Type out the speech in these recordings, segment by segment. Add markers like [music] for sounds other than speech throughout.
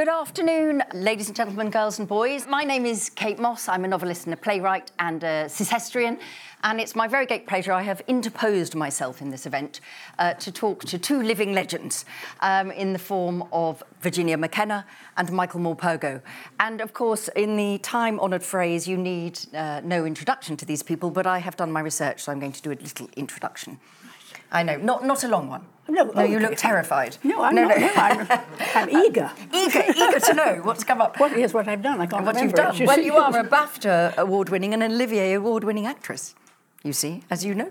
Good afternoon, ladies and gentlemen, girls and boys. My name is Kate Mosse. I'm a novelist and a playwright and a Cicestrian. And it's my very great pleasure. I have interposed myself in this event uh, to talk to two living legends um, in the form of Virginia McKenna and Michael Morpurgo. And of course, in the time honoured phrase, you need uh, no introduction to these people, but I have done my research, so I'm going to do a little introduction. I know, not, not a long one. No, no you look terrified. No, I'm no, not. No. no I'm, I'm, [laughs] eager. eager, eager to know what's come up. What is what I've done? I can't what remember. You've done. Well, you are a BAFTA award-winning and an Olivier award-winning actress you see, as you know.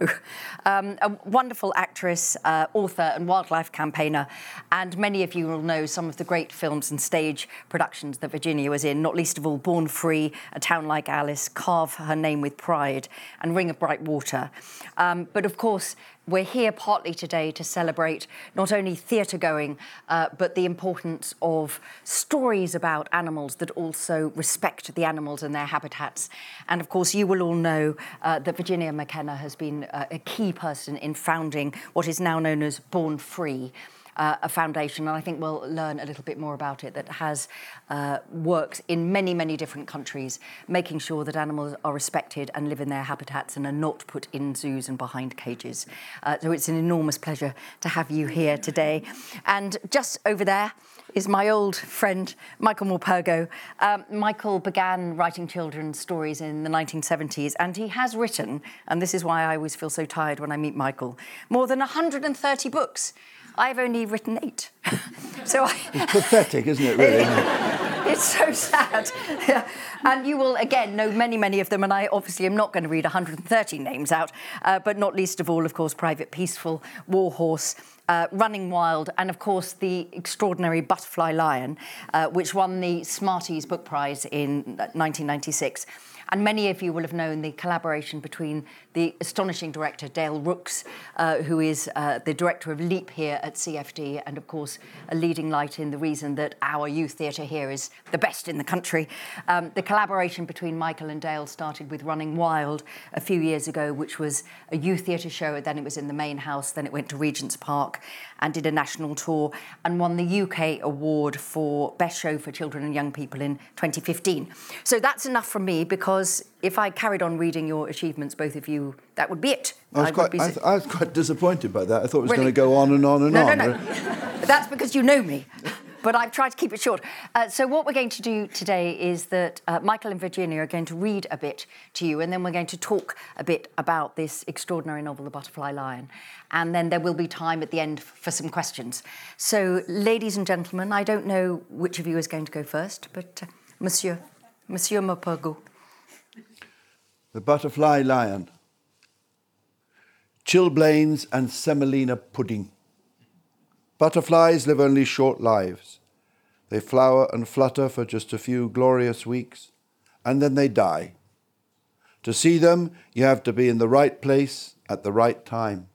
Um, a wonderful actress, uh, author, and wildlife campaigner. And many of you will know some of the great films and stage productions that Virginia was in, not least of all Born Free, A Town Like Alice, Carve Her Name with Pride, and Ring of Bright Water. Um, but of course, we're here partly today to celebrate not only theatre going, uh, but the importance of stories about animals that also respect the animals and their habitats. And of course, you will all know uh, that Virginia McKenna has been uh, a key person in founding what is now known as Born Free uh, a foundation, and I think we'll learn a little bit more about it, that has uh, works in many, many different countries, making sure that animals are respected and live in their habitats and are not put in zoos and behind cages. Uh, so it's an enormous pleasure to have you here today. And just over there, is my old friend Michael Morpurgo. Um, Michael began writing children's stories in the 1970s, and he has written, and this is why I always feel so tired when I meet Michael, more than 130 books. I've only written eight. [laughs] so I, it's pathetic, isn't it, really? [laughs] it's so sad. Yeah. [laughs] And you will, again, know many, many of them. And I obviously am not going to read 130 names out, uh, but not least of all, of course, Private Peaceful, Warhorse, uh, Running Wild, and of course the extraordinary Butterfly Lion, uh, which won the Smarties Book Prize in 1996. And many of you will have known the collaboration between the astonishing director Dale Rooks, uh, who is uh, the director of LEAP here at CFT, and of course a leading light in the reason that our youth theatre here is the best in the country. Um, the collaboration between Michael and Dale started with Running Wild a few years ago, which was a youth theatre show. Then it was in the main house, then it went to Regent's Park and did a national tour and won the UK award for Best Show for Children and Young People in 2015. So that's enough from me because if I carried on reading your achievements, both of you, that would be it. I was, I quite, be... I, th- I was quite disappointed by that. I thought it was really? going to go on and on and no, on. No, no, no. That's because you know me. But I've tried to keep it short. Uh, so, what we're going to do today is that uh, Michael and Virginia are going to read a bit to you, and then we're going to talk a bit about this extraordinary novel, The Butterfly Lion. And then there will be time at the end for some questions. So, ladies and gentlemen, I don't know which of you is going to go first, but uh, Monsieur, Monsieur Morpurgo. The Butterfly Lion. Chilblains and semolina pudding. Butterflies live only short lives. They flower and flutter for just a few glorious weeks, and then they die. To see them, you have to be in the right place at the right time.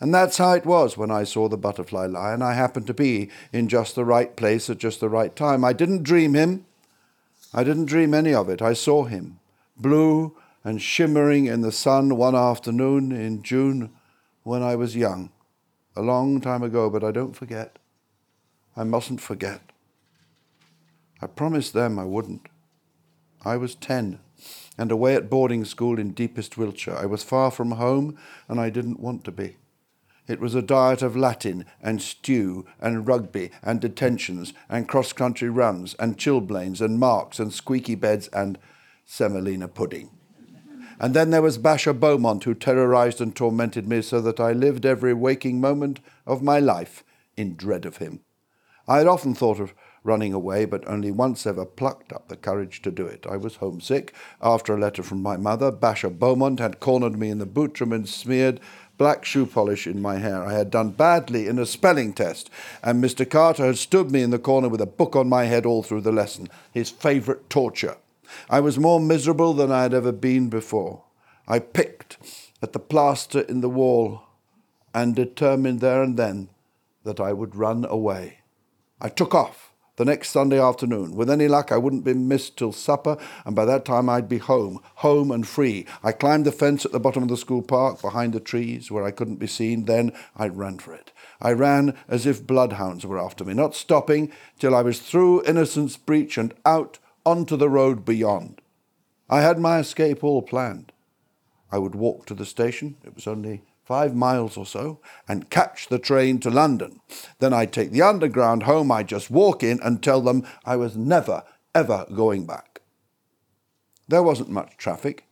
And that's how it was when I saw the butterfly lion. I happened to be in just the right place at just the right time. I didn't dream him. I didn't dream any of it. I saw him blue and shimmering in the sun one afternoon in June when I was young. A long time ago, but I don't forget. I mustn't forget. I promised them I wouldn't. I was ten and away at boarding school in deepest Wiltshire. I was far from home and I didn't want to be. It was a diet of Latin and stew and rugby and detentions and cross country runs and chilblains and marks and squeaky beds and semolina pudding. And then there was Basher Beaumont, who terrorized and tormented me so that I lived every waking moment of my life in dread of him. I had often thought of running away, but only once ever plucked up the courage to do it. I was homesick. After a letter from my mother, Basher Beaumont had cornered me in the boot room and smeared black shoe polish in my hair. I had done badly in a spelling test, and Mr. Carter had stood me in the corner with a book on my head all through the lesson, his favourite torture. I was more miserable than I had ever been before. I picked at the plaster in the wall and determined there and then that I would run away. I took off the next Sunday afternoon. With any luck, I wouldn't be missed till supper, and by that time I'd be home, home and free. I climbed the fence at the bottom of the school park, behind the trees, where I couldn't be seen. Then I ran for it. I ran as if bloodhounds were after me, not stopping till I was through Innocents Breach and out onto the road beyond. I had my escape all planned. I would walk to the station. It was only five miles or so, and catch the train to London. Then I'd take the underground home. I'd just walk in and tell them I was never, ever going back. There wasn't much traffic,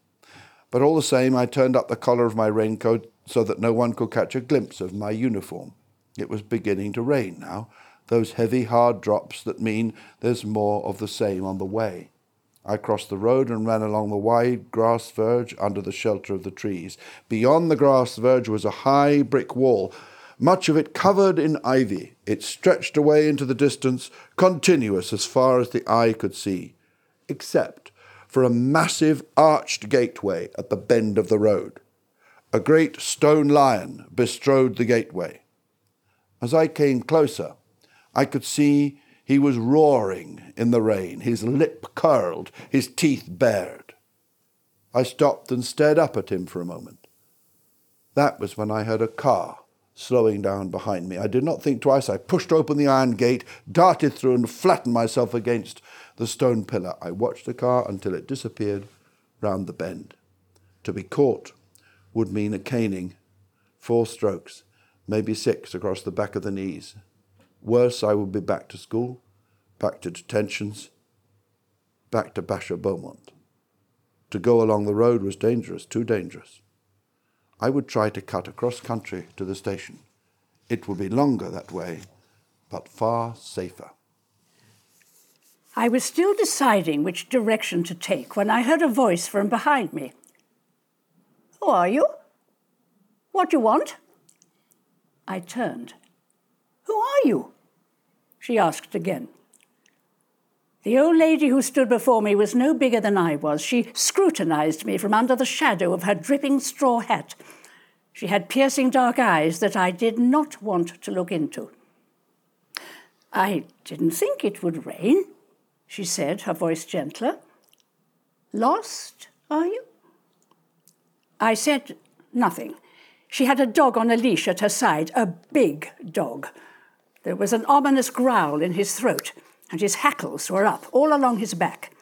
but all the same, I turned up the collar of my raincoat so that no one could catch a glimpse of my uniform. It was beginning to rain now, those heavy, hard drops that mean there's more of the same on the way. I crossed the road and ran along the wide grass verge under the shelter of the trees. Beyond the grass verge was a high brick wall, much of it covered in ivy. It stretched away into the distance, continuous as far as the eye could see, except for a massive arched gateway at the bend of the road. A great stone lion bestrode the gateway. As I came closer, I could see he was roaring in the rain, his lip curled, his teeth bared. I stopped and stared up at him for a moment. That was when I heard a car slowing down behind me. I did not think twice. I pushed open the iron gate, darted through, and flattened myself against the stone pillar. I watched the car until it disappeared round the bend. To be caught would mean a caning, four strokes, maybe six across the back of the knees. Worse, I would be back to school, back to detentions, back to Basher Beaumont. To go along the road was dangerous, too dangerous. I would try to cut across country to the station. It would be longer that way, but far safer. I was still deciding which direction to take when I heard a voice from behind me. Who are you? What do you want? I turned. Are you? She asked again. The old lady who stood before me was no bigger than I was. She scrutinized me from under the shadow of her dripping straw hat. She had piercing dark eyes that I did not want to look into. I didn't think it would rain, she said, her voice gentler. Lost, are you? I said nothing. She had a dog on a leash at her side, a big dog. There was an ominous growl in his throat, and his hackles were up all along his back.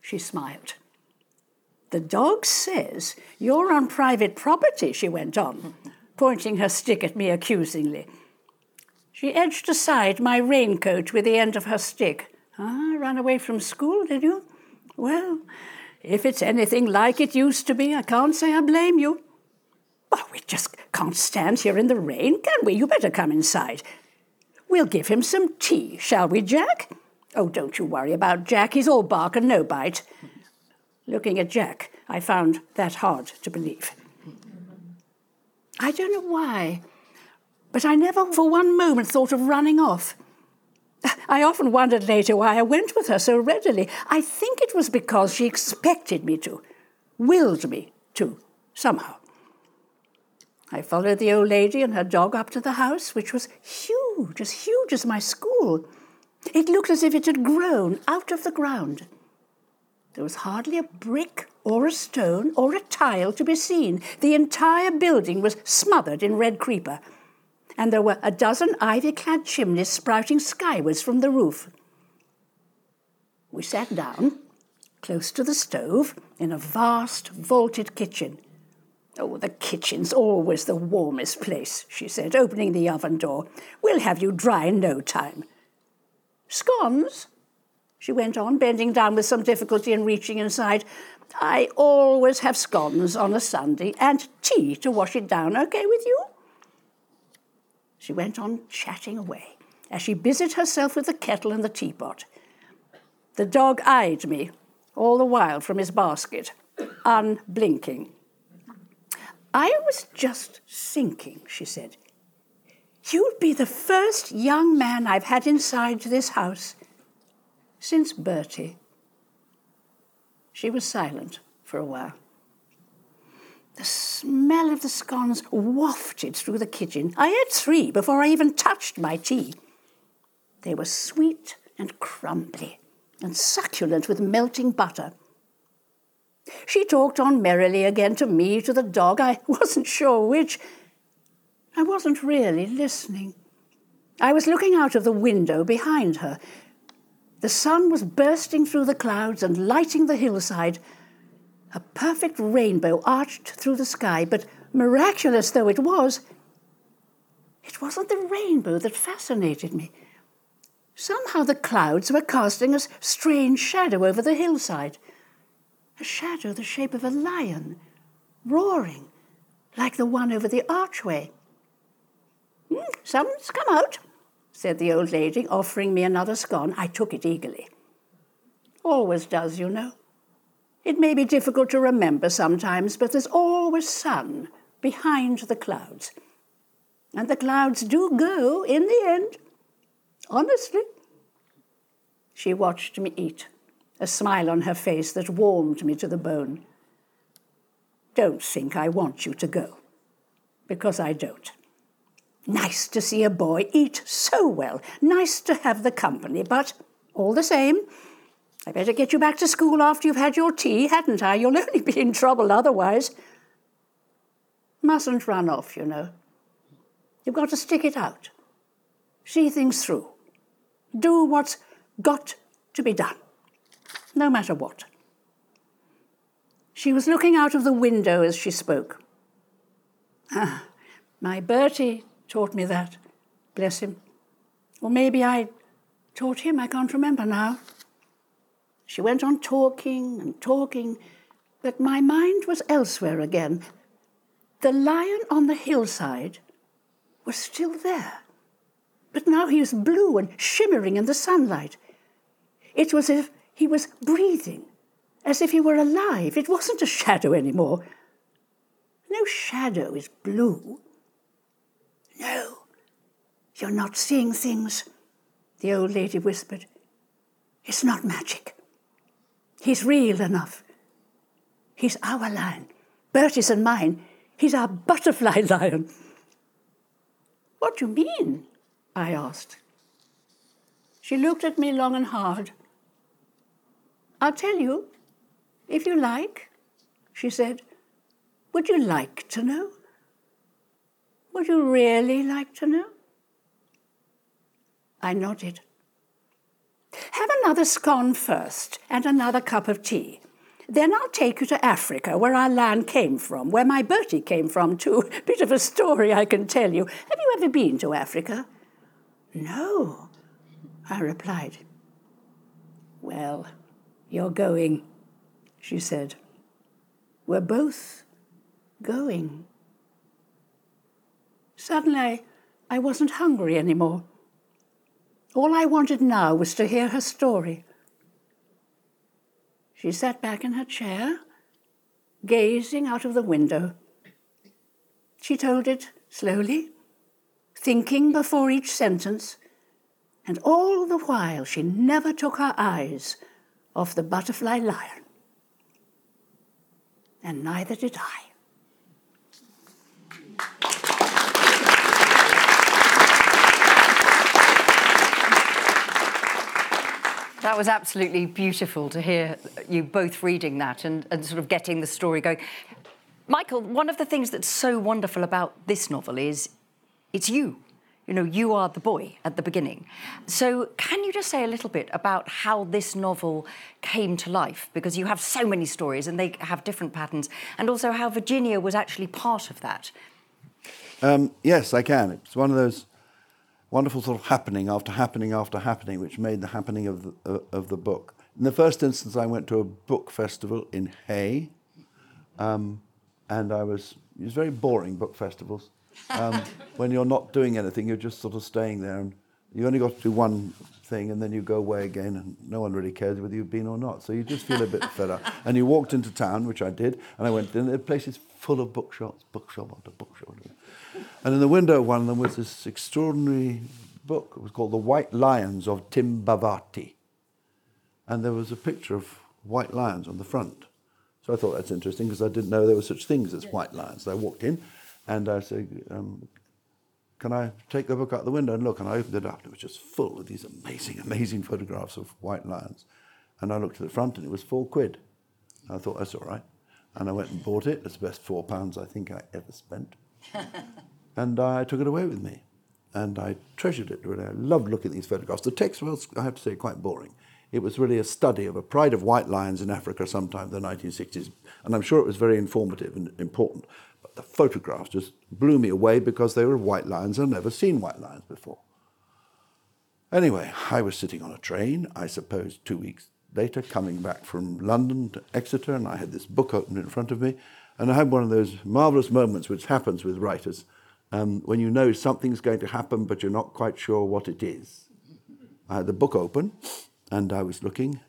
She smiled. The dog says you're on private property, she went on, pointing her stick at me accusingly. She edged aside my raincoat with the end of her stick. Ah, ran away from school, did you? Well, if it's anything like it used to be, I can't say I blame you. Well, we just can't stand here in the rain, can we? You better come inside. We'll give him some tea, shall we, Jack? Oh, don't you worry about Jack. He's all bark and no bite. Looking at Jack, I found that hard to believe. I don't know why, but I never for one moment thought of running off. I often wondered later why I went with her so readily. I think it was because she expected me to, willed me to, somehow. I followed the old lady and her dog up to the house, which was huge, as huge as my school. It looked as if it had grown out of the ground. There was hardly a brick or a stone or a tile to be seen. The entire building was smothered in red creeper, and there were a dozen ivy clad chimneys sprouting skywards from the roof. We sat down, close to the stove, in a vast vaulted kitchen. Oh, the kitchen's always the warmest place, she said, opening the oven door. We'll have you dry in no time. Scones? She went on, bending down with some difficulty and reaching inside. I always have scones on a Sunday and tea to wash it down, okay with you? She went on chatting away as she busied herself with the kettle and the teapot. The dog eyed me all the while from his basket, unblinking. I was just thinking, she said. You'd be the first young man I've had inside this house since Bertie. She was silent for a while. The smell of the scones wafted through the kitchen. I had three before I even touched my tea. They were sweet and crumbly and succulent with melting butter. She talked on merrily again to me, to the dog. I [laughs] wasn't sure which. I wasn't really listening. I was looking out of the window behind her. The sun was bursting through the clouds and lighting the hillside. A perfect rainbow arched through the sky, but miraculous though it was, it wasn't the rainbow that fascinated me. Somehow the clouds were casting a strange shadow over the hillside. A shadow the shape of a lion, roaring, like the one over the archway. Mm, someone's come out, said the old lady, offering me another scone. I took it eagerly. Always does, you know. It may be difficult to remember sometimes, but there's always sun behind the clouds. And the clouds do go in the end, honestly. She watched me eat, a smile on her face that warmed me to the bone. Don't think I want you to go, because I don't. Nice to see a boy eat so well, nice to have the company, but all the same, I better get you back to school after you've had your tea, hadn't I? You'll [laughs] only be in trouble otherwise. Mustn't run off, you know. You've got to stick it out. See things through. Do what's got to be done, no matter what. She was looking out of the window as she spoke. Ah, my Bertie taught me that, bless him. Or maybe I taught him, I can't remember now. She went on talking and talking, but my mind was elsewhere again. The lion on the hillside was still there. But now he was blue and shimmering in the sunlight. It was as if he was breathing, as if he were alive. It wasn't a shadow anymore. No shadow is blue. No, you're not seeing things, the old lady whispered. It's not magic. He's real enough. He's our lion, Bertie's and mine. He's our butterfly [laughs] lion. What do you mean? I asked. She looked at me long and hard. I'll tell you, if you like, she said. Would you like to know? Would you really like to know? I nodded. Have another scone first and another cup of tea. Then I'll take you to Africa, where our land came from, where my Bertie came from, too. [laughs] Bit of a story I can tell you. Have you ever been to Africa? No, I replied. Well, you're going, she said. We're both going. Suddenly, I wasn't hungry anymore. All I wanted now was to hear her story. She sat back in her chair, gazing out of the window. She told it slowly, thinking before each sentence, and all the while she never took her eyes off the butterfly lion. And neither did I. That was absolutely beautiful to hear you both reading that and, and sort of getting the story going. Michael, one of the things that's so wonderful about this novel is it's you. You know, you are the boy at the beginning. So, can you just say a little bit about how this novel came to life? Because you have so many stories and they have different patterns, and also how Virginia was actually part of that. Um, yes, I can. It's one of those wonderful sort of happening after happening after happening, which made the happening of the, uh, of the book. In the first instance, I went to a book festival in Hay, um, and I was, it was very boring book festivals. Um, [laughs] when you're not doing anything, you're just sort of staying there, and you only got to do one thing, and then you go away again, and no one really cares whether you've been or not. So you just feel a bit [laughs] fed up. And you walked into town, which I did, and I went in. The place is full of bookshops, bookshop after bookshop. And in the window of one of them was this extraordinary book. It was called The White Lions of Timbavati. And there was a picture of white lions on the front. So I thought that's interesting because I didn't know there were such things as white lions. So I walked in and I said, um, can I take the book out the window and look? And I opened it up, and it was just full of these amazing, amazing photographs of white lions. And I looked at the front, and it was four quid. I thought, that's all right. And I went and bought it. It's the best four pounds I think I ever spent. [laughs] and I took it away with me. And I treasured it. Really. I loved looking at these photographs. The text was, I have to say, quite boring. It was really a study of a pride of white lions in Africa sometime in the 1960s. And I'm sure it was very informative and important. The photographs just blew me away because they were white lions. I'd never seen white lions before. Anyway, I was sitting on a train, I suppose two weeks later, coming back from London to Exeter, and I had this book open in front of me. And I had one of those marvelous moments which happens with writers um, when you know something's going to happen, but you're not quite sure what it is. I had the book open, and I was looking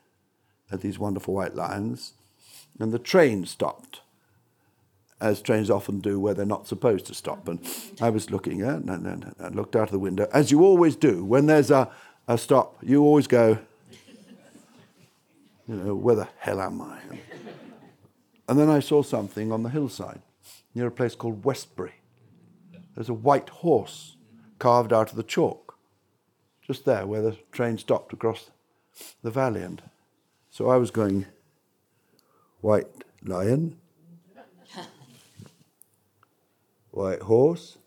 at these wonderful white lions, and the train stopped, as trains often do where they're not supposed to stop. And I was looking at and, and, looked out of the window, as you always do. When there's a, a stop, you always go, you know, where the hell am I? And then I saw something on the hillside near a place called Westbury. There's a white horse carved out of the chalk, just there where the train stopped across the valley. And so I was going, white lion, white horse.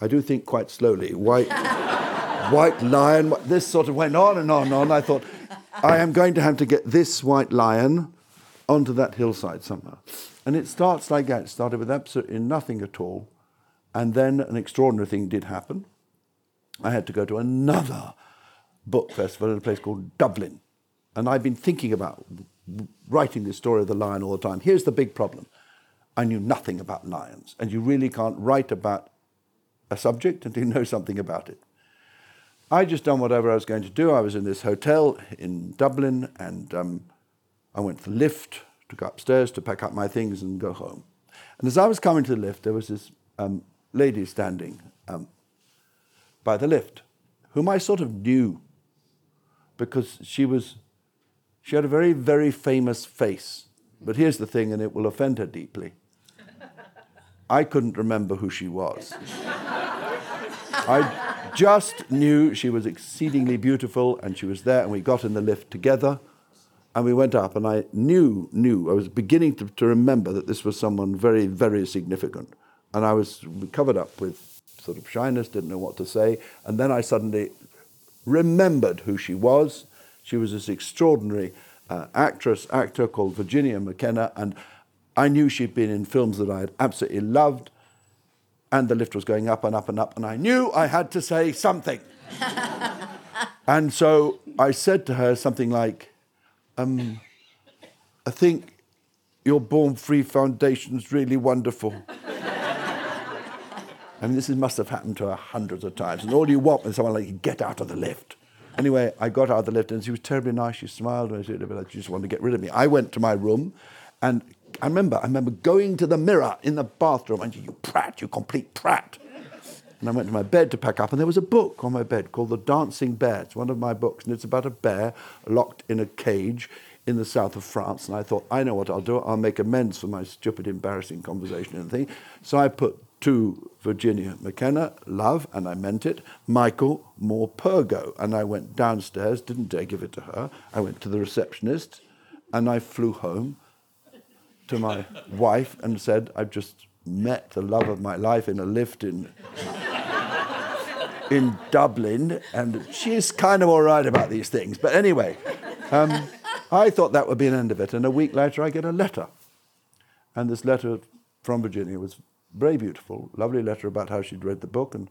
I do think quite slowly, white [laughs] white lion. This sort of went on and on and on. I thought, I am going to have to get this white lion onto that hillside somehow. And it starts like that. It started with absolutely nothing at all. And then an extraordinary thing did happen. I had to go to another book festival in a place called Dublin. And I've been thinking about writing this story of the lion all the time. Here's the big problem I knew nothing about lions. And you really can't write about a subject until you know something about it. I just done whatever I was going to do. I was in this hotel in Dublin, and um, I went to the lift to go upstairs to pack up my things and go home. And as I was coming to the lift, there was this um, lady standing um, by the lift, whom I sort of knew because she was, she had a very, very famous face. But here's the thing, and it will offend her deeply. I couldn't remember who she was. I just knew she was exceedingly beautiful and she was there and we got in the lift together and we went up and I knew, knew, I was beginning to, to remember that this was someone very, very significant. And I was covered up with sort of shyness, didn't know what to say. And then I suddenly remembered who she was. She was this extraordinary uh, actress, actor called Virginia McKenna, and I knew she'd been in films that I had absolutely loved and the lift was going up and up and up, and I knew I had to say something. [laughs] and so I said to her something like, um, I think your Born Free Foundation is really wonderful. [laughs] I mean, this must have happened to her hundreds of times. And all you want is someone like, you, get out of the lift. Anyway, I got out of the lift and she was terribly nice. She smiled and I said, she just wanted to get rid of me. I went to my room and I remember, I remember going to the mirror in the bathroom and you prat, you complete prat. And I went to my bed to pack up, and there was a book on my bed called The Dancing Bear. It's one of my books, and it's about a bear locked in a cage in the south of France. And I thought, I know what I'll do. I'll make amends for my stupid, embarrassing conversation and thing. So I put to Virginia McKenna, love, and I meant it, Michael Morpurgo. And I went downstairs, didn't dare give it to her. I went to the receptionist, and I flew home to my wife and said, I've just met the love of my life in a lift in, in Dublin, and she's kind of all right about these things. But anyway, um, I thought that would be an end of it. And a week later, I get a letter. And this letter from Virginia was very beautiful, lovely letter about how she'd read the book and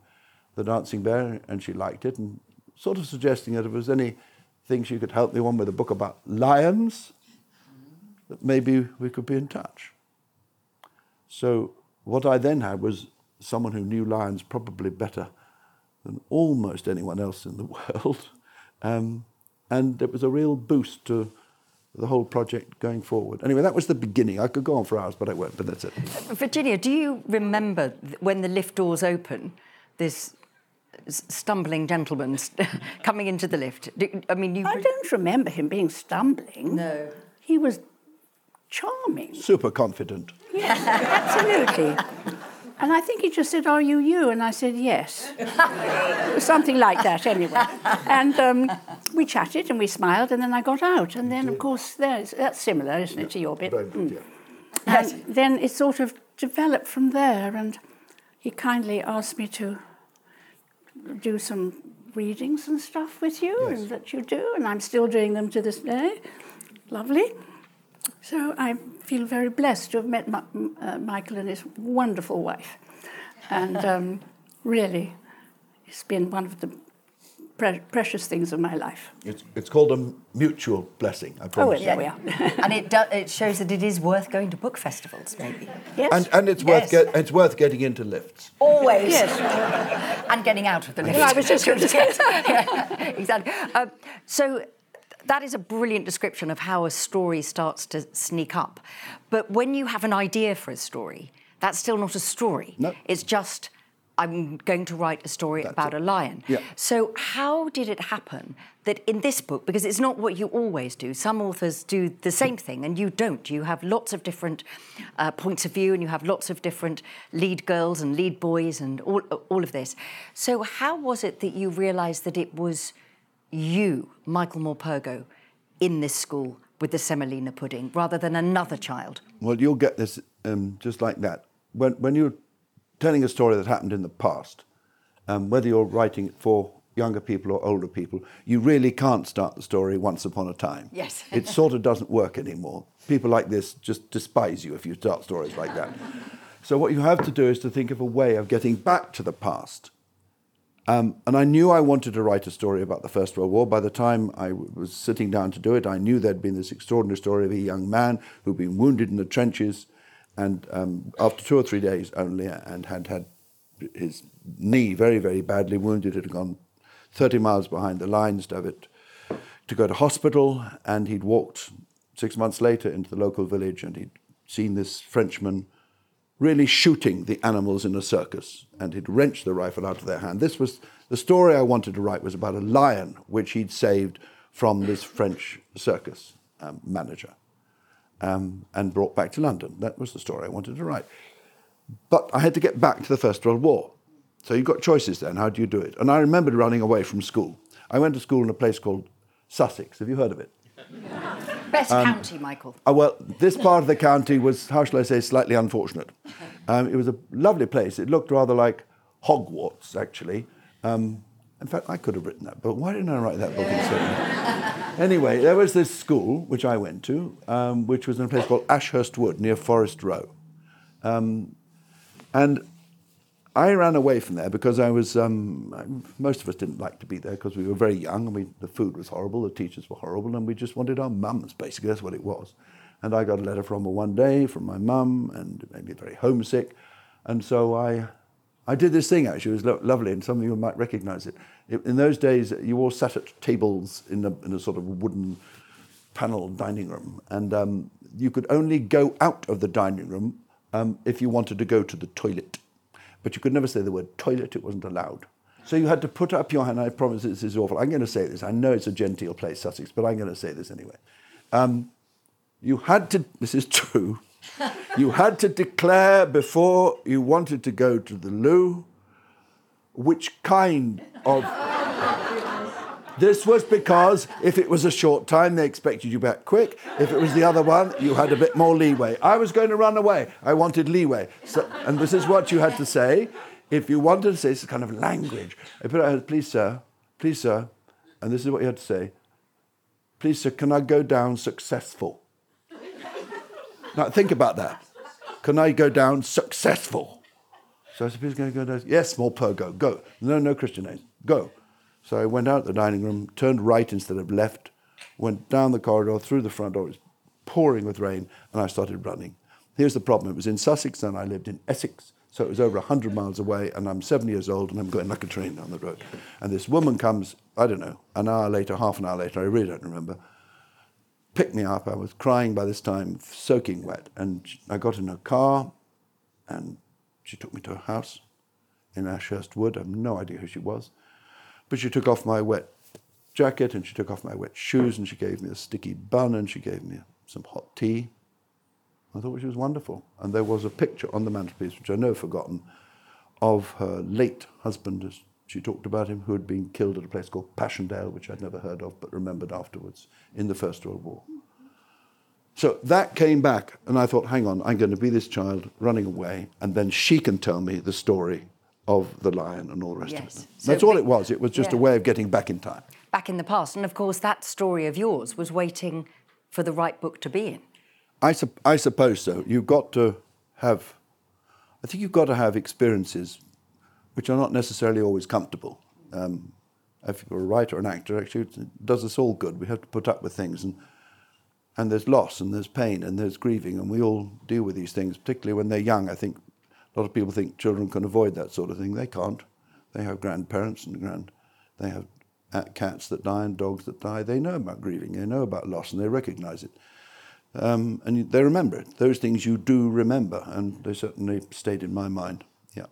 The Dancing Bear, and she liked it, and sort of suggesting that if there was anything she could help me on with a book about lions, that maybe we could be in touch. So, what I then had was someone who knew lions probably better than almost anyone else in the [laughs] world. Um, and it was a real boost to the whole project going forward. Anyway, that was the beginning. I could go on for hours, but I won't, but that's it. Virginia, do you remember when the lift doors open, this stumbling gentleman [laughs] coming into the lift? I mean, you. I don't remember him being stumbling. No. He was charming. Super confident. Yes, absolutely. And I think he just said, Are you you? And I said, Yes. Something like that, anyway. And um, we chatted and we smiled, and then I got out. And then, of course, there's, that's similar, isn't it, to your bit? Very much, yeah. And then it sort of developed from there, and he kindly asked me to do some readings and stuff with you, Yes. and that you do, and I'm still doing them to this day. Lovely. So I feel very blessed to have met Ma- uh, Michael and his wonderful wife, and um, [laughs] really, it's been one of the pre- precious things of my life. It's, it's called a mutual blessing, I Oh, promise. there we are. and it, do, it shows that it is worth going to book festivals, maybe. yes. And, and it's, worth Yes. get, it's worth getting into lifts. Always. yes. and getting out of the lift. Well, I was just going [laughs] to say [laughs] yeah, exactly. Um, so that is a brilliant description of how a story starts to sneak up. But when you have an idea for a story, that's still not a story. No. It's just I'm going to write a story about a lion. Yeah. So how did it happen that in this book, because it's not what you always do, some authors do the same thing and you don't. You have lots of different uh, points of view and you have lots of different lead girls and lead boys and all, all of this. So how was it that you realised that it was you, Michael Morpurgo, in this school with the semolina pudding rather than another child? Well, you'll get this um, just like that. When, when you're telling a story that happened in the past, um, whether you're writing it for younger people or older people, you really can't start the story once upon a time. Yes. [laughs] it sort of doesn't work anymore. People like this just despise you if you start stories like that. So, what you have to do is to think of a way of getting back to the past. Um, and I knew I wanted to write a story about the First World War. By the time I w- was sitting down to do it, I knew there'd been this extraordinary story of a young man who'd been wounded in the trenches, and um, after two or three days only, and had had his knee very, very badly wounded. Had gone 30 miles behind the lines to have it to go to hospital, and he'd walked six months later into the local village, and he'd seen this Frenchman really shooting the animals in a circus and he'd wrenched the rifle out of their hand. This was the story I wanted to write was about a lion which he'd saved from this French circus um, manager um, and brought back to London. That was the story I wanted to write. But I had to get back to the First World War. So you've got choices then. How do you do it? And I remembered running away from school. I went to school in a place called Sussex. Have you heard of it? Best county, Michael. Uh, well, this part of the county was, how shall I say, slightly unfortunate. Um, it was a lovely place. It looked rather like Hogwarts, actually. Um, in fact, I could have written that book. Why didn't I write that book instead? [laughs] anyway, there was this school which I went to, um, which was in a place called Ashurst Wood near Forest Row. Um, and I ran away from there because I was, um, I- most of us didn't like to be there because we were very young and we, the food was horrible, the teachers were horrible, and we just wanted our mums, basically. That's what it was. And I got a letter from her one day from my mum and it made me very homesick. And so I, I did this thing actually, it was lo- lovely, and some of you might recognize it. it. In those days, you all sat at tables in a, in a sort of wooden panel dining room, and um, you could only go out of the dining room um, if you wanted to go to the toilet. But you could never say the word toilet, it wasn't allowed. So you had to put up your hand. I promise this is awful. I'm going to say this. I know it's a genteel place, Sussex, but I'm going to say this anyway. Um, you had to, this is true, you had to declare before you wanted to go to the loo which kind of. This was because if it was a short time, they expected you back quick. If it was the other one, you had a bit more leeway. I was going to run away. I wanted leeway. So, and this is what you had to say. If you wanted to say this kind of language, I put out, please, sir, please, sir, and this is what you had to say. Please, sir, can I go down successful? Now, think about that. Can I go down successful? So I said, please, can I go down? Yes, small per, go, go. No, no Christian names, go. So I went out the dining room, turned right instead of left, went down the corridor, through the front door. It was pouring with rain, and I started running. Here's the problem. It was in Sussex, and I lived in Essex. So it was over 100 miles away, and I'm seven years old, and I'm going like a train down the road. And this woman comes, I don't know, an hour later, half an hour later, I really don't remember, picked me up. I was crying by this time, soaking wet. And I got in her car, and she took me to her house in Ashurst Wood. I have no idea who she was. But she took off my wet jacket, and she took off my wet shoes, and she gave me a sticky bun, and she gave me some hot tea. I thought she was wonderful. And there was a picture on the mantelpiece, which I never forgotten, of her late husband, as she talked about him, who had been killed at a place called Passchendaele, which I'd never heard of but remembered afterwards in the First World War. So that came back, and I thought, hang on, I'm going to be this child running away, and then she can tell me the story of the lion and all the rest Yes. of it. So That's all it was. It was just a way of getting back in time. Back in the past. And of course, that story of yours was waiting for the right book to be in. I, sup- I suppose so. You've got to have, I think you've got to have experiences which are not necessarily always comfortable. Um, if you're a writer or an actor, actually, it does us all good. We have to put up with things, and and there's loss, and there's pain, and there's grieving, and we all deal with these things, particularly when they're young. I think a lot of people think children can avoid that sort of thing. They can't. They have grandparents and grand, they have cats that die and dogs that die. They know about grieving. They know about loss, and they recognise it um, and they remember it. Those things you do remember, and they certainly stayed in my mind. Yeah.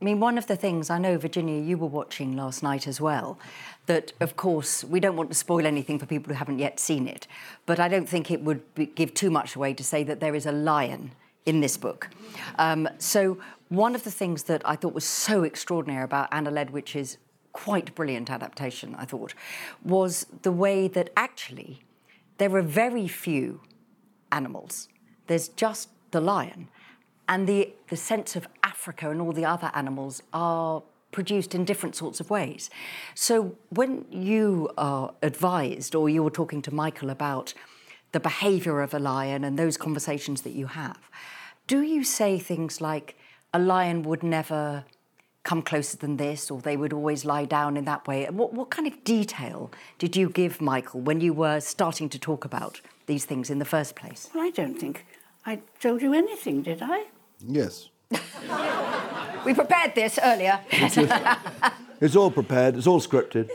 I mean, one of the things I know, Virginia, you were watching last night as well, that of course we don't want to spoil anything for people who haven't yet seen it, but I don't think it would be, give too much away to say that there is a lion in this book. Um, so, one of the things that I thought was so extraordinary about Anna Ledwich's quite brilliant adaptation, I thought, was the way that actually there are very few animals. There's just the lion. And the, the sense of Africa and all the other animals are produced in different sorts of ways. So when you are advised or you were talking to Michael about the behaviour of a lion and those conversations that you have, do you say things like a lion would never come closer than this or they would always lie down in that way? What, what kind of detail did you give Michael when you were starting to talk about these things in the first place? Well, I don't think I told you anything, did I? Yes. We prepared this earlier. It's all prepared. It's all scripted.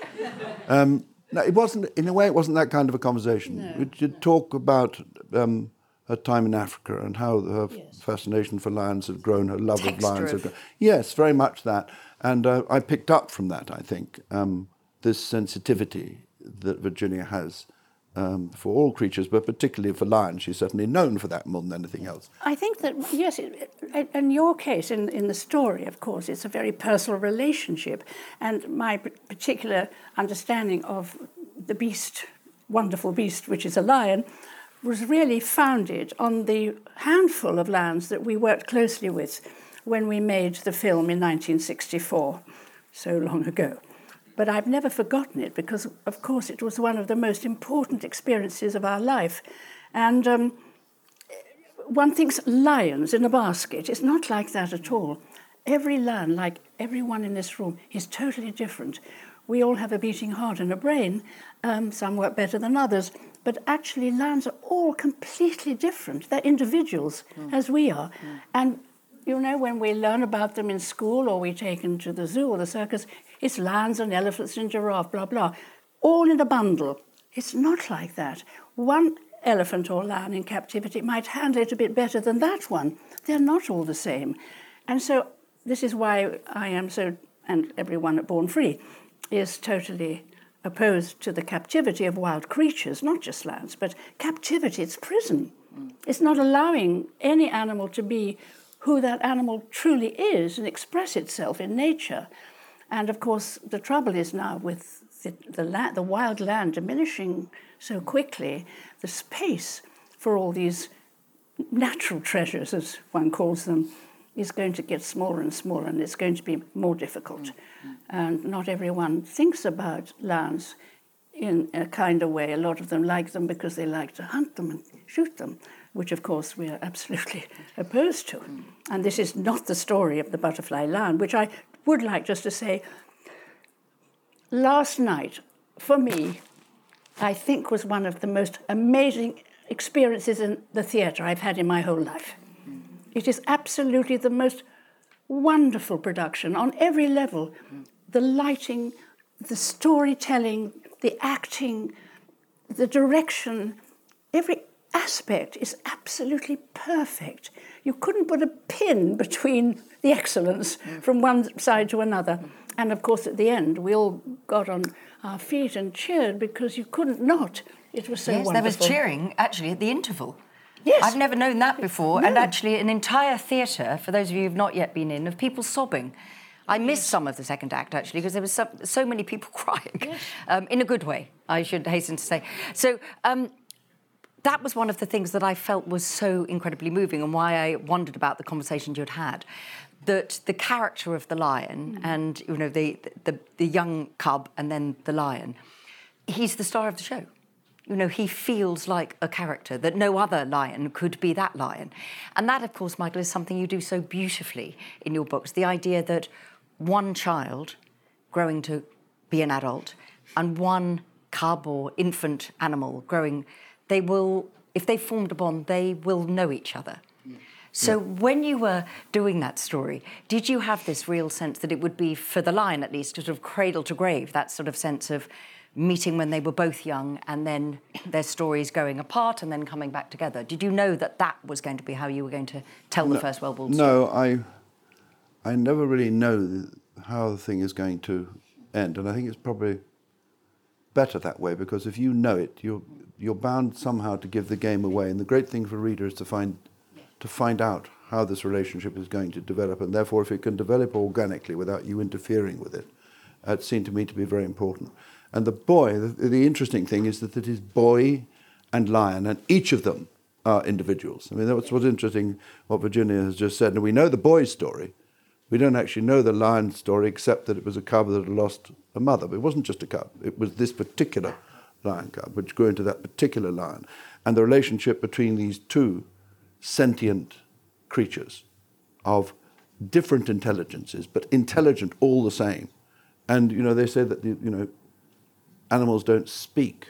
Um, no, it wasn't. In a way, it wasn't that kind of a conversation. We did talk about um, her time in Africa and how her fascination for lions had grown, her love of Texture lions had grown. Yes, very much that. And uh, I picked up from that. I think um, this sensitivity that Virginia has um, for all creatures, but particularly for lions. She's certainly known for that more than anything else. I think that, yes, it, it- in your case, in, in the story, of course, it's a very personal relationship. And my p- particular understanding of the beast, wonderful beast, which is a lion, was really founded on the handful of lions that we worked closely with when we made the film in 1964, so long ago. But I've never forgotten it because, of course, it was one of the most important experiences of our life. And um, one thinks lions in a basket. It's not like that at all. Every lion, like everyone in this room, is totally different. We all have a beating heart and a brain. Um, some work better than others. But actually, lions are all completely different. They're individuals, as we are. And you know, when we learn about them in school or we take them to the zoo or the circus, it's lions and elephants and giraffe, blah, blah, all in a bundle. It's not like that. One elephant or lion in captivity might handle it a bit better than that one. They're not all the same. And so this is why I am so, and everyone at Born Free is totally opposed to the captivity of wild creatures, not just lions, but captivity, it's prison. It's not allowing any animal to be who that animal truly is and express itself in nature. And of course, the trouble is now with the, the, la- the wild land diminishing so quickly, the space for all these natural treasures, as one calls them, is going to get smaller and smaller, and it's going to be more difficult. Mm, mm. And not everyone thinks about lions in a kind of way. A lot of them like them because they like to hunt them and shoot them, which of course we are [laughs] absolutely opposed to. Mm. And this is not the story of the butterfly lion, which I would like just to say last night, for me, I think was one of the most amazing experiences in the theatre I've had in my whole life. It is absolutely the most wonderful production on every level. The lighting, the storytelling, the acting, the direction, every aspect is absolutely perfect. You couldn't put a pin between the excellence from one side to another. And of course, at the end, we all got on our feet and cheered because you couldn't not. It was so yes, there was cheering actually at the interval. Yes. I've never known that before. And actually, an entire theatre, for those of you who've not yet been in, of people sobbing. I missed some of the second act actually because there was so, so many people [laughs] crying, um, in a good way. I should hasten to say. So um, that was one of the things that I felt was so incredibly moving, and why I wondered about the conversation you'd had. That the character of the lion mm. and you know the, the the young cub and then the lion, he's the star of the show. You know, he feels like a character that no other lion could be that lion. And that, of course, Michael, is something you do so beautifully in your books. The idea that one child growing to be an adult and one cub or infant animal growing, they will, if they formed a bond, they will know each other. Mm. So when you were doing that story, did you have this real sense that it would be for the lion at least, sort of cradle to grave, that sort of sense of meeting when they were both young and then [coughs] their stories going apart and then coming back together? Did you know that that was going to be how you were going to tell the First World War story? No, I, I never really know how the thing is going to end, and I think it's probably better that way because if you know it, you're you're bound somehow to give the game away. And the great thing for a reader is to find to find out how this relationship is going to develop, and therefore, if it can develop organically without you interfering with it, that seemed to me to be very important. And the boy, the, the interesting thing is that it is boy and lion, and each of them are individuals. I mean, that's what's interesting, what Virginia has just said. And we know the boy's story. We don't actually know the lion's story except that it was a cub that had lost a mother. But it wasn't just a cub, it was this particular lion cub, which grew into that particular lion. And the relationship between these two sentient creatures of different intelligences, but intelligent all the same. And, you know, they say that, the, you know, animals don't speak.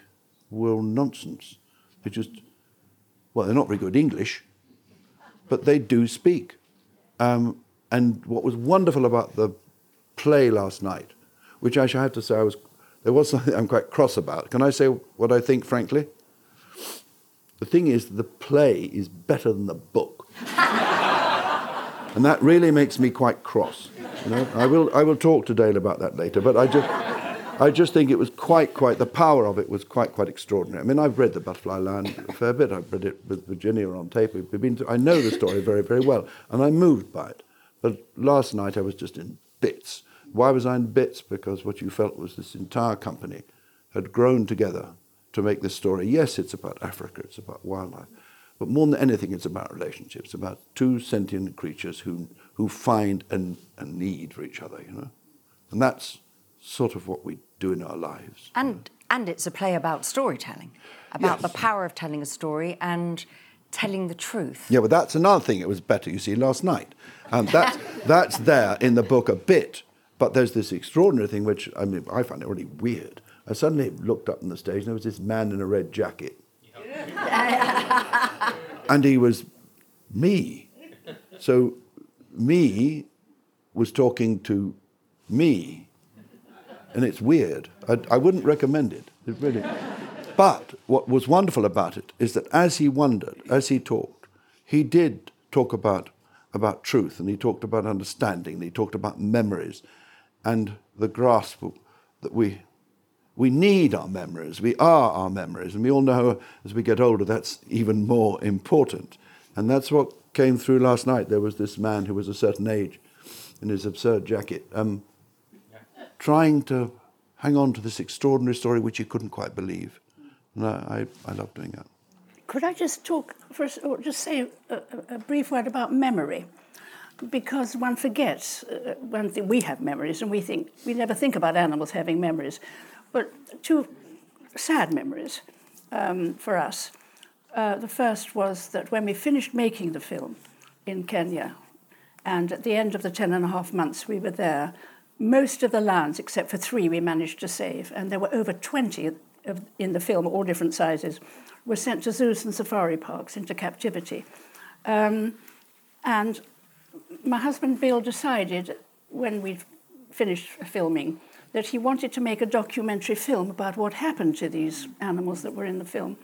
Well, nonsense. They just, well, they're not very good English, but they do speak. Um, and what was wonderful about the play last night, which I shall have to say I was, there was something I'm quite cross about. Can I say what I think, frankly? The thing is, the play is better than the book. and that really makes me quite cross. You know? I, will, I will talk to Dale about that later, but I just, I just think it was quite, quite, the power of it was quite, quite extraordinary. I mean, I've read The Butterfly Lion a fair bit. I've read it with Virginia on tape. We've been to, I know the story very, very well, and I'm moved by it. But last night I was just in bits. Why was I in bits? Because what you felt was this entire company had grown together to make this story. Yes, it's about Africa, it's about wildlife, but more than anything, it's about relationships, about two sentient creatures who, who find a, a need for each other, you know? And that's sort of what we do in our lives. And and it's a play about storytelling, about Yes. the power of telling a story and telling the truth. Yeah, but that's another thing. It was better, you see, last night. And that's, that's there in the book a bit. But there's this extraordinary thing, which I mean, I find it really weird. I suddenly looked up on the stage, and there was this man in a red jacket. and he was me. So me was talking to me. And it's weird. I, I wouldn't recommend it. It really. But what was wonderful about it is that as he wondered, as he talked, he did talk about, about truth and he talked about understanding, and he talked about memories and the grasp that we, we need our memories, we are our memories, and we all know as we get older that's even more important. And that's what came through last night. There was this man who was a certain age in his absurd jacket. Um, trying to hang on to this extraordinary story which he couldn't quite believe. And I, I, I love doing that. Could I just talk s- or just say a, a brief word about memory? Because one forgets. Uh, one thing we have memories, and we think we never think about animals having memories, but two sad memories um, for us. Uh, the first was that when we finished making the film in Kenya, and at the end of the ten and a half months we were there, most of the lions, except for three, we managed to save, and there were over 20 of, in the film, all different sizes, were sent to zoos and safari parks into captivity. Um, and my husband Bill decided when we finished filming that he wanted to make a documentary film about what happened to these animals that were in the film.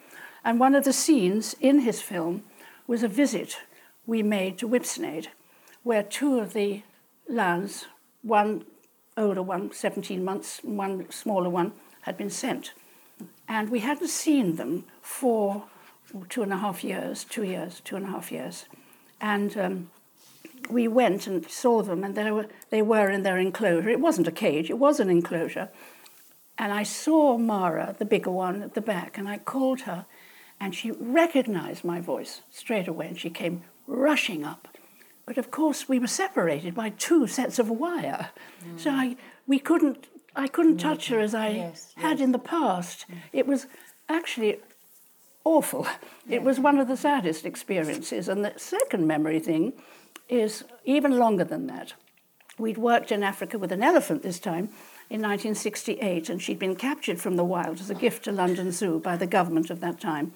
And one of the scenes in his film was a visit we made to Whipsnade, where two of the lions, one older one, 17 months, and one smaller one, had been sent. And we hadn't seen them for two and a half years, two years, two and a half years. And um, we went and saw them, and they were, they were in their enclosure. It wasn't a cage, it was an enclosure. And I saw Mara, the bigger one, at the back, and I called her, and she recognized my voice straight away, and she came rushing up. But of course, we were separated by two sets of wire, mm. so I, we couldn't, I couldn't touch her as I yes, had yes. in the past. Mm. It was actually awful. It was one of the saddest experiences. And the second memory thing is even longer than that. We'd worked in Africa with an elephant this time in 1968, and she'd been captured from the wild as a gift to London Zoo by the government of that time.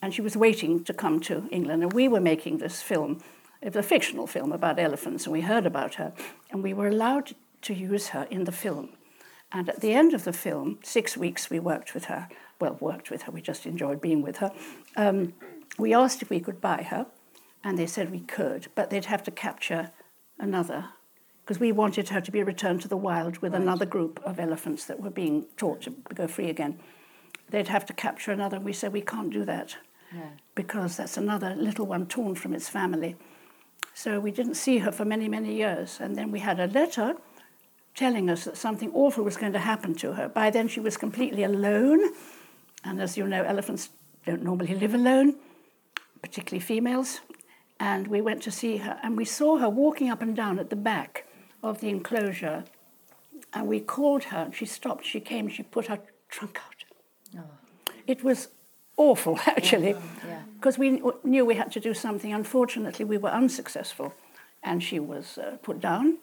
And she was waiting to come to England. And we were making this film. It was a fictional film about elephants, and we heard about her. And we were allowed to use her in the film. And at the end of the film, six weeks we worked with her. Well, worked with her, we just enjoyed being with her. Um, we asked if we could buy her, and they said we could, but they'd have to capture another because we wanted her to be returned to the wild with right. another group of elephants that were being taught to go free again. They'd have to capture another, and we said we can't do that because that's another little one torn from its family. So we didn't see her for many, many years. And then we had a letter telling us that something awful was going to happen to her. By then, she was completely alone. And as you know, elephants don't normally live alone, particularly females. And we went to see her, and we saw her walking up and down at the back of the enclosure. And we called her, and she stopped. She came, she put her trunk out. Oh. It was awful, [laughs] actually, because yeah. we knew we had to do something. Unfortunately, we were unsuccessful, and she was uh, put down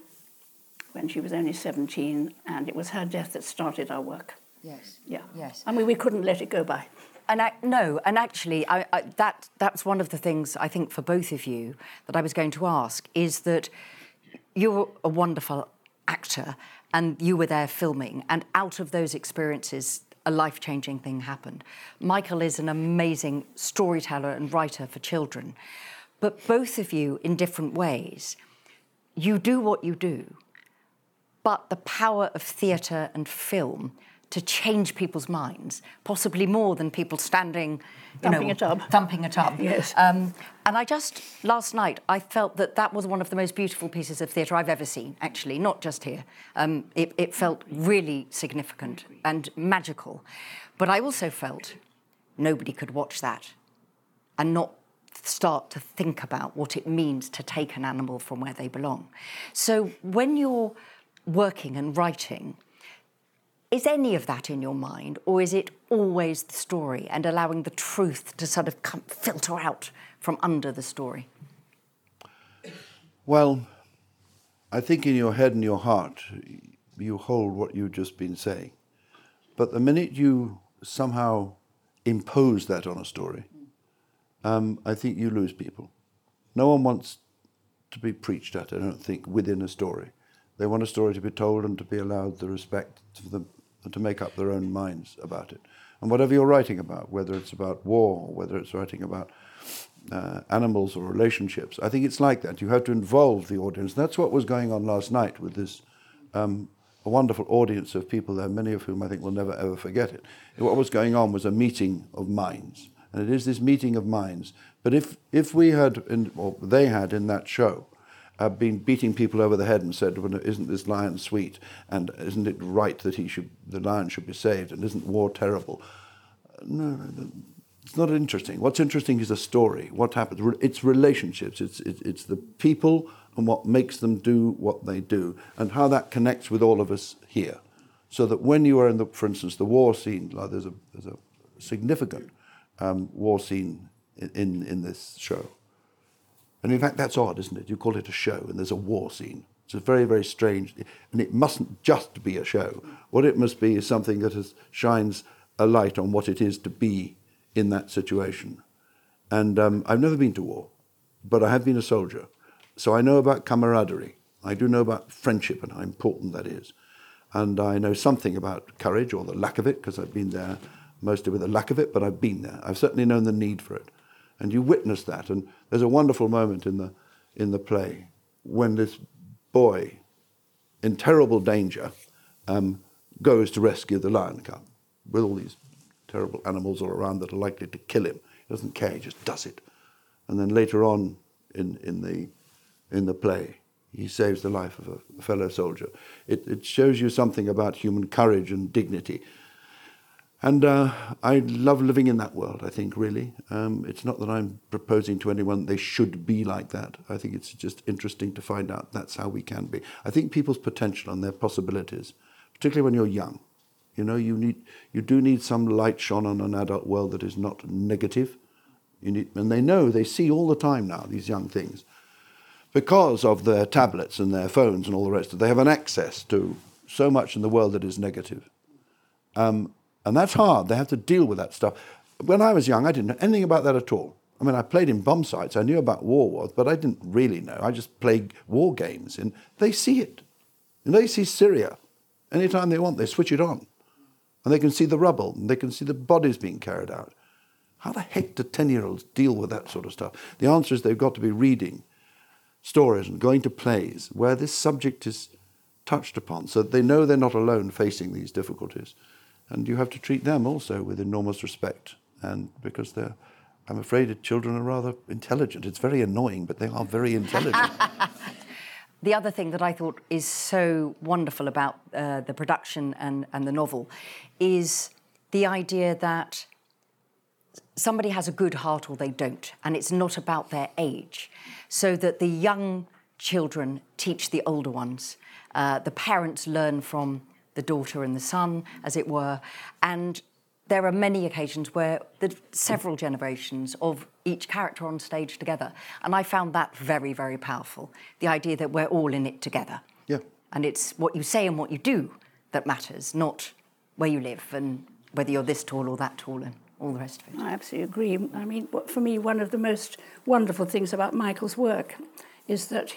when she was only 17, and it was her death that started our work. Yes. Yeah. Yes. I mean, we couldn't let it go by. And I, no, and actually, I, I, that that's one of the things I think for both of you that I was going to ask is that you're a wonderful actor and you were there filming, and out of those experiences, a life changing thing happened. Michael is an amazing storyteller and writer for children, but both of you, in different ways, you do what you do, but the power of theatre and film to change people's minds, possibly more than people standing, thumping know, a tub, thumping a tub. yes. Um, and I just last night I felt that that was one of the most beautiful pieces of theatre I've ever seen. Actually, not just here. Um, it, it felt really significant and magical, but I also felt nobody could watch that and not start to think about what it means to take an animal from where they belong. So when you're working and writing, is any of that in your mind, or is it always the story and allowing the truth to sort of come, filter out from under the story? Well, I think in your head and your heart, you hold what you've just been saying. But the minute you somehow impose that on a story, um, I think you lose people. No one wants to be preached at, I don't think, within a story. They want a story to be told and to be allowed the respect for them to make up their own minds about it. And whatever you're writing about, whether it's about war, whether it's writing about uh, animals or relationships, I think it's like that. You have to involve the audience. That's what was going on last night with this um, a wonderful audience of people there, many of whom I think will never ever forget it. What was going on was a meeting of minds. And it is this meeting of minds. But if, if we had, in, or they had in that show, have been beating people over the head and said, well, isn't this lion sweet? And isn't it right that he should, the lion should be saved? And isn't war terrible? No, it's not interesting. What's interesting is a story. What happens? It's relationships. It's, it's, it's the people and what makes them do what they do and how that connects with all of us here. So that when you are in the, for instance, the war scene, like there's a, there's a significant um, war scene in, in, in this show and in fact, that's odd, isn't it? You call it a show and there's a war scene. It's a very, very strange, and it mustn't just be a show. What it must be is something that has, shines a light on what it is to be in that situation. And um, I've never been to war, but I have been a soldier. So I know about camaraderie. I do know about friendship and how important that is. And I know something about courage or the lack of it, because I've been there mostly with the lack of it, but I've been there. I've certainly known the need for it. And you witness that. And there's a wonderful moment in the, in the play when this boy, in terrible danger, um, goes to rescue the lion cub with all these terrible animals all around that are likely to kill him He doesn't care. He just does it. And then later on in, in, the, in the play, he saves the life of a, fellow soldier. It, it shows you something about human courage and dignity. And uh, I love living in that world, I think, really. Um, it's not that I'm proposing to anyone they should be like that. I think it's just interesting to find out that's how we can be. I think people's potential and their possibilities, particularly when you're young, you know, you, need, you do need some light shone on an adult world that is not negative. You need, and they know, they see all the time now, these young things. Because of their tablets and their phones and all the rest they have an access to so much in the world that is negative. Um, and that's hard. They have to deal with that stuff. When I was young, I didn't know anything about that at all. I mean, I played in bomb sites. I knew about war wars, but I didn't really know. I just played war games, and they see it. And they see Syria. Anytime they want, they switch it on. And they can see the rubble, and they can see the bodies being carried out. How the heck do 10 year olds deal with that sort of stuff? The answer is they've got to be reading stories and going to plays where this subject is touched upon so that they know they're not alone facing these difficulties. And you have to treat them also with enormous respect. And because they're, I'm afraid that children are rather intelligent. It's very annoying, but they are very intelligent. [laughs] the other thing that I thought is so wonderful about uh, the production and, and the novel is the idea that somebody has a good heart or they don't, and it's not about their age. So that the young children teach the older ones. Uh, the parents learn from the daughter and the son, as it were. And there are many occasions where the several generations of each character on stage together. And I found that very, very powerful. The idea that we're all in it together. Yeah. And it's what you say and what you do that matters, not where you live and whether you're this tall or that tall and all the rest of it. I absolutely agree. I mean, for me, one of the most wonderful things about Michael's work is that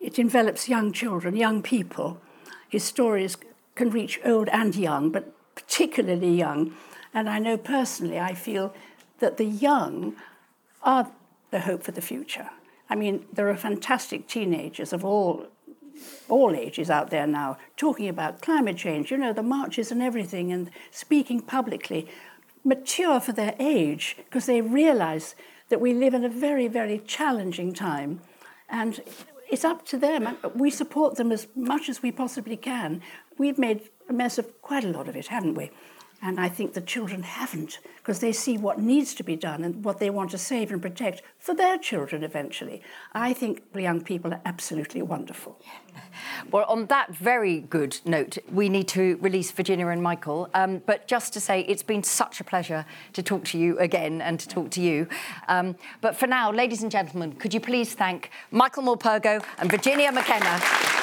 it envelops young children, young people. His stories can reach old and young, but particularly young. And I know personally, I feel that the young are the hope for the future. I mean, there are fantastic teenagers of all all ages out there now talking about climate change, you know, the marches and everything, and speaking publicly, mature for their age because they realize that we live in a very, very challenging time. And it's up to them. We support them as much as we possibly can. We've made a mess of quite a lot of it, haven't we? And I think the children haven't, because they see what needs to be done and what they want to save and protect for their children eventually. I think young people are absolutely wonderful. [laughs] Well, on that very good note, we need to release Virginia and Michael. Um, but just to say, it's been such a pleasure to talk to you again and to talk to you. Um, but for now, ladies and gentlemen, could you please thank Michael Morpurgo and Virginia McKenna.